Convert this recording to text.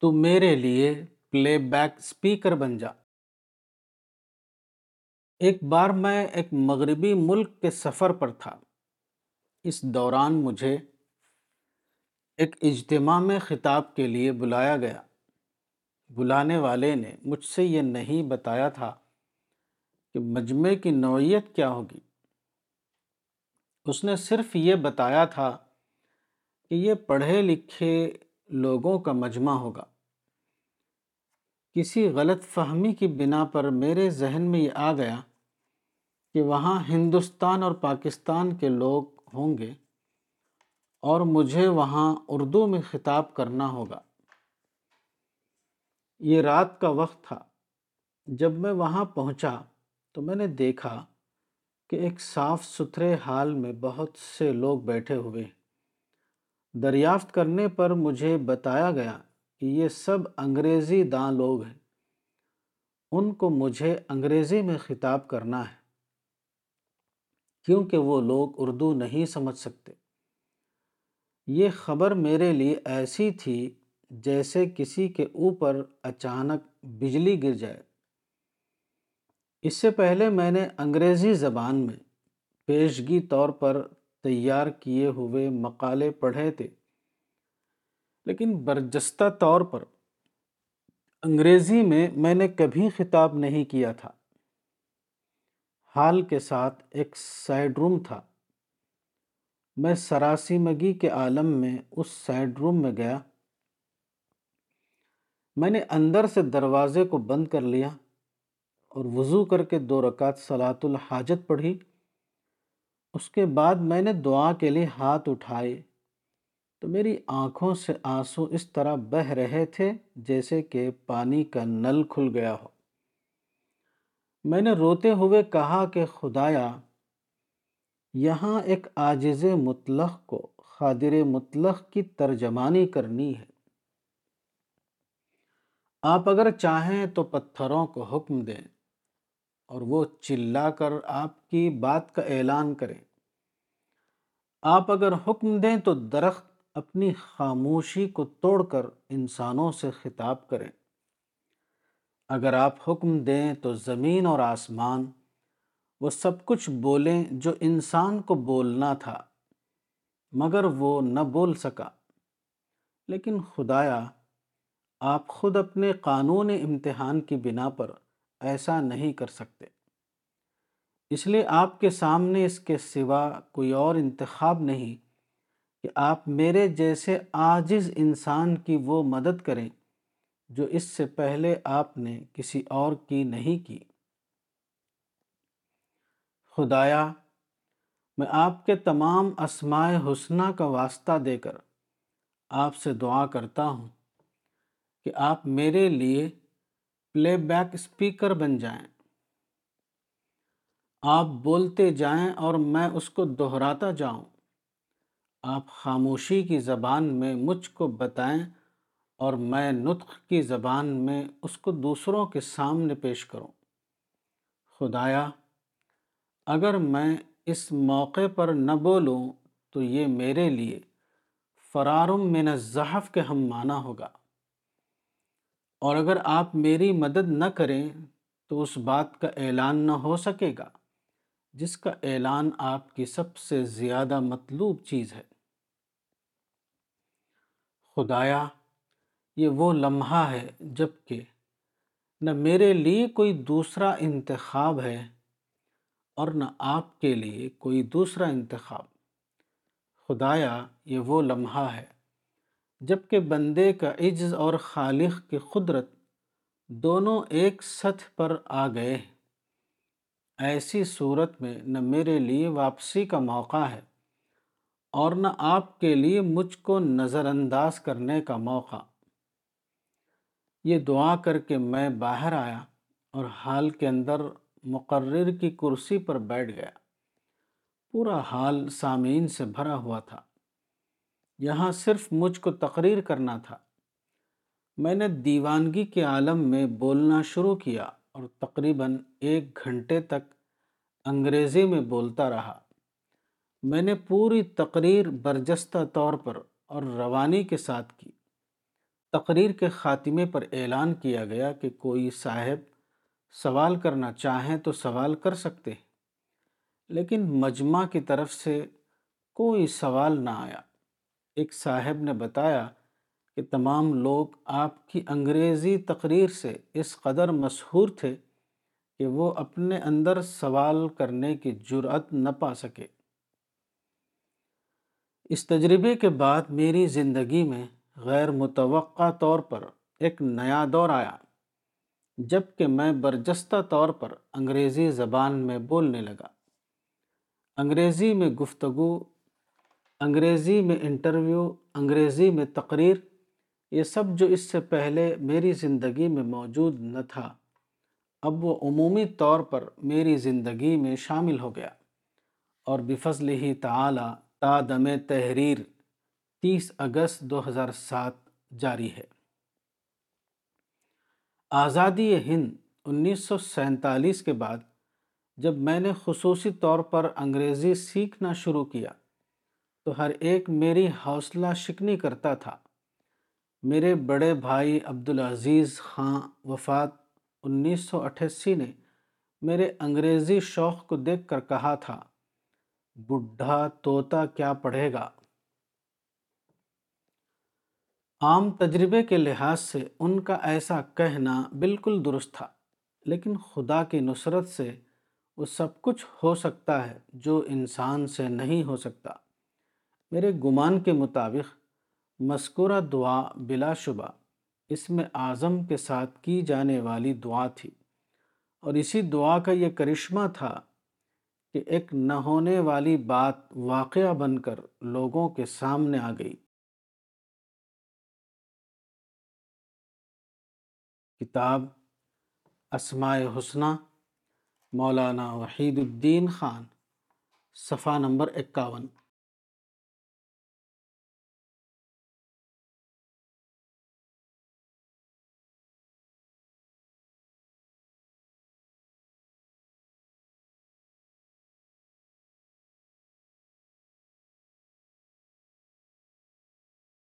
تو میرے لیے پلے بیک سپیکر بن جا۔ ایک بار میں ایک مغربی ملک کے سفر پر تھا۔ اس دوران مجھے ایک اجتماع میں خطاب کے لیے بلایا گیا۔ بلانے والے نے مجھ سے یہ نہیں بتایا تھا کہ مجمع کی نوعیت کیا ہوگی۔ اس نے صرف یہ بتایا تھا کہ یہ پڑھے لکھے لوگوں کا مجمع ہوگا۔ کسی غلط فہمی کی بنا پر میرے ذہن میں یہ آ گیا کہ وہاں ہندوستان اور پاکستان کے لوگ ہوں گے اور مجھے وہاں اردو میں خطاب کرنا ہوگا۔ یہ رات کا وقت تھا۔ جب میں وہاں پہنچا تو میں نے دیکھا کہ ایک صاف ستھرے حال میں بہت سے لوگ بیٹھے ہوئے۔ دریافت کرنے پر مجھے بتایا گیا کہ یہ سب انگریزی داں لوگ ہیں۔ ان کو مجھے انگریزی میں خطاب کرنا ہے۔ کیونکہ وہ لوگ اردو نہیں سمجھ سکتے۔ یہ خبر میرے لیے ایسی تھی جیسے کسی کے اوپر اچانک بجلی گر جائے۔ اس سے پہلے میں نے انگریزی زبان میں پیشگی طور پر تیار کیے ہوئے مقالے پڑھے تھے۔ لیکن برجستہ طور پر انگریزی میں میں نے کبھی خطاب نہیں کیا تھا۔ حال کے ساتھ ایک سائڈ روم تھا۔ میں سراسی مگی کے عالم میں اس سائڈ روم میں گیا۔ میں نے اندر سے دروازے کو بند کر لیا اور وضو کر کے دو رکعت صلاۃ الحاجت پڑھی۔ اس کے بعد میں نے دعا کے لیے ہاتھ اٹھائے۔ تو میری آنکھوں سے آنسو اس طرح بہہ رہے تھے جیسے کہ پانی کا نل کھل گیا ہو۔ میں نے روتے ہوئے کہا کہ خدایا، یہاں ایک عاجز مطلق کو خادر مطلق کی ترجمانی کرنی ہے۔ آپ اگر چاہیں تو پتھروں کو حکم دیں اور وہ چلا کر آپ کی بات کا اعلان کریں۔ آپ اگر حکم دیں تو درخت اپنی خاموشی کو توڑ کر انسانوں سے خطاب کریں۔ اگر آپ حکم دیں تو زمین اور آسمان، وہ سب کچھ بولیں جو انسان کو بولنا تھا، مگر وہ نہ بول سکا۔ لیکن خدایا، آپ خود اپنے قانون امتحان کی بنا پر ایسا نہیں کر سکتے۔ اس لیے آپ کے سامنے اس کے سوا کوئی اور انتخاب نہیں۔ کہ آپ میرے جیسے عاجز انسان کی وہ مدد کریں جو اس سے پہلے آپ نے کسی اور کی نہیں کی۔ خدایا، میں آپ کے تمام اسماء حسنہ کا واسطہ دے کر آپ سے دعا کرتا ہوں کہ آپ میرے لیے پلے بیک اسپیکر بن جائیں۔ آپ بولتے جائیں اور میں اس کو دہراتا جاؤں۔ آپ خاموشی کی زبان میں مجھ کو بتائیں اور میں نطق کی زبان میں اس کو دوسروں کے سامنے پیش کروں۔ خدایا، اگر میں اس موقع پر نہ بولوں تو یہ میرے لیے فرارم من الزحف کے ہم معنی ہوگا۔ اور اگر آپ میری مدد نہ کریں تو اس بات کا اعلان نہ ہو سکے گا، جس کا اعلان آپ کی سب سے زیادہ مطلوب چیز ہے۔ خدایا، یہ وہ لمحہ ہے جبکہ نہ میرے لیے کوئی دوسرا انتخاب ہے اور نہ آپ کے لیے کوئی دوسرا انتخاب۔ خدایا، یہ وہ لمحہ ہے جبکہ بندے کا عجز اور خالق کی قدرت دونوں ایک سطح پر آ گئے۔ ایسی صورت میں نہ میرے لیے واپسی کا موقع ہے۔ اور نہ آپ کے لیے مجھ کو نظر انداز کرنے کا موقع۔ یہ دعا کر کے میں باہر آیا اور حال کے اندر مقرر کی کرسی پر بیٹھ گیا۔ پورا حال سامعین سے بھرا ہوا تھا۔ یہاں صرف مجھ کو تقریر کرنا تھا۔ میں نے دیوانگی کے عالم میں بولنا شروع کیا اور تقریباً ایک گھنٹے تک انگریزی میں بولتا رہا۔ میں نے پوری تقریر برجستہ طور پر اور روانی کے ساتھ کی۔ تقریر کے خاتمے پر اعلان کیا گیا کہ کوئی صاحب سوال کرنا چاہیں تو سوال کر سکتے لیکن مجمع کی طرف سے کوئی سوال نہ آیا۔ ایک صاحب نے بتایا کہ تمام لوگ آپ کی انگریزی تقریر سے اس قدر مسحور تھے کہ وہ اپنے اندر سوال کرنے کی جرأت نہ پا سکے۔ اس تجربے کے بعد میری زندگی میں غیر متوقع طور پر ایک نیا دور آیا جبکہ میں برجستہ طور پر انگریزی زبان میں بولنے لگا۔ انگریزی میں گفتگو، انگریزی میں انٹرویو، انگریزی میں تقریر، یہ سب جو اس سے پہلے میری زندگی میں موجود نہ تھا، اب وہ عمومی طور پر میری زندگی میں شامل ہو گیا۔ اور بفضل ہی تعالی تا دم تحریر تیس اگست دو ہزار سات جاری ہے۔ آزادی ہند انیس سو سینتالیس کے بعد جب میں نے خصوصی طور پر انگریزی سیکھنا شروع کیا تو ہر ایک میری حوصلہ شکنی کرتا تھا۔ میرے بڑے بھائی عبدالعزیز خان وفات انیس سو اٹھاسی نے میرے انگریزی شوق کو دیکھ کر کہا تھا بڈھا توتا کیا پڑھے گا؟ عام تجربے کے لحاظ سے ان کا ایسا کہنا بالکل درست تھا، لیکن خدا کی نصرت سے وہ سب کچھ ہو سکتا ہے جو انسان سے نہیں ہو سکتا۔ میرے گمان کے مطابق، مذکورہ دعا بلا شبہ اس میں اعظم کے ساتھ کی جانے والی دعا تھی، اور اسی دعا کا یہ کرشمہ تھا کہ ایک نہ ہونے والی بات واقعہ بن کر لوگوں کے سامنے آ گئی۔ کتاب اسماء حسنہ مولانا وحید الدین خان، صفحہ نمبر اکاون۔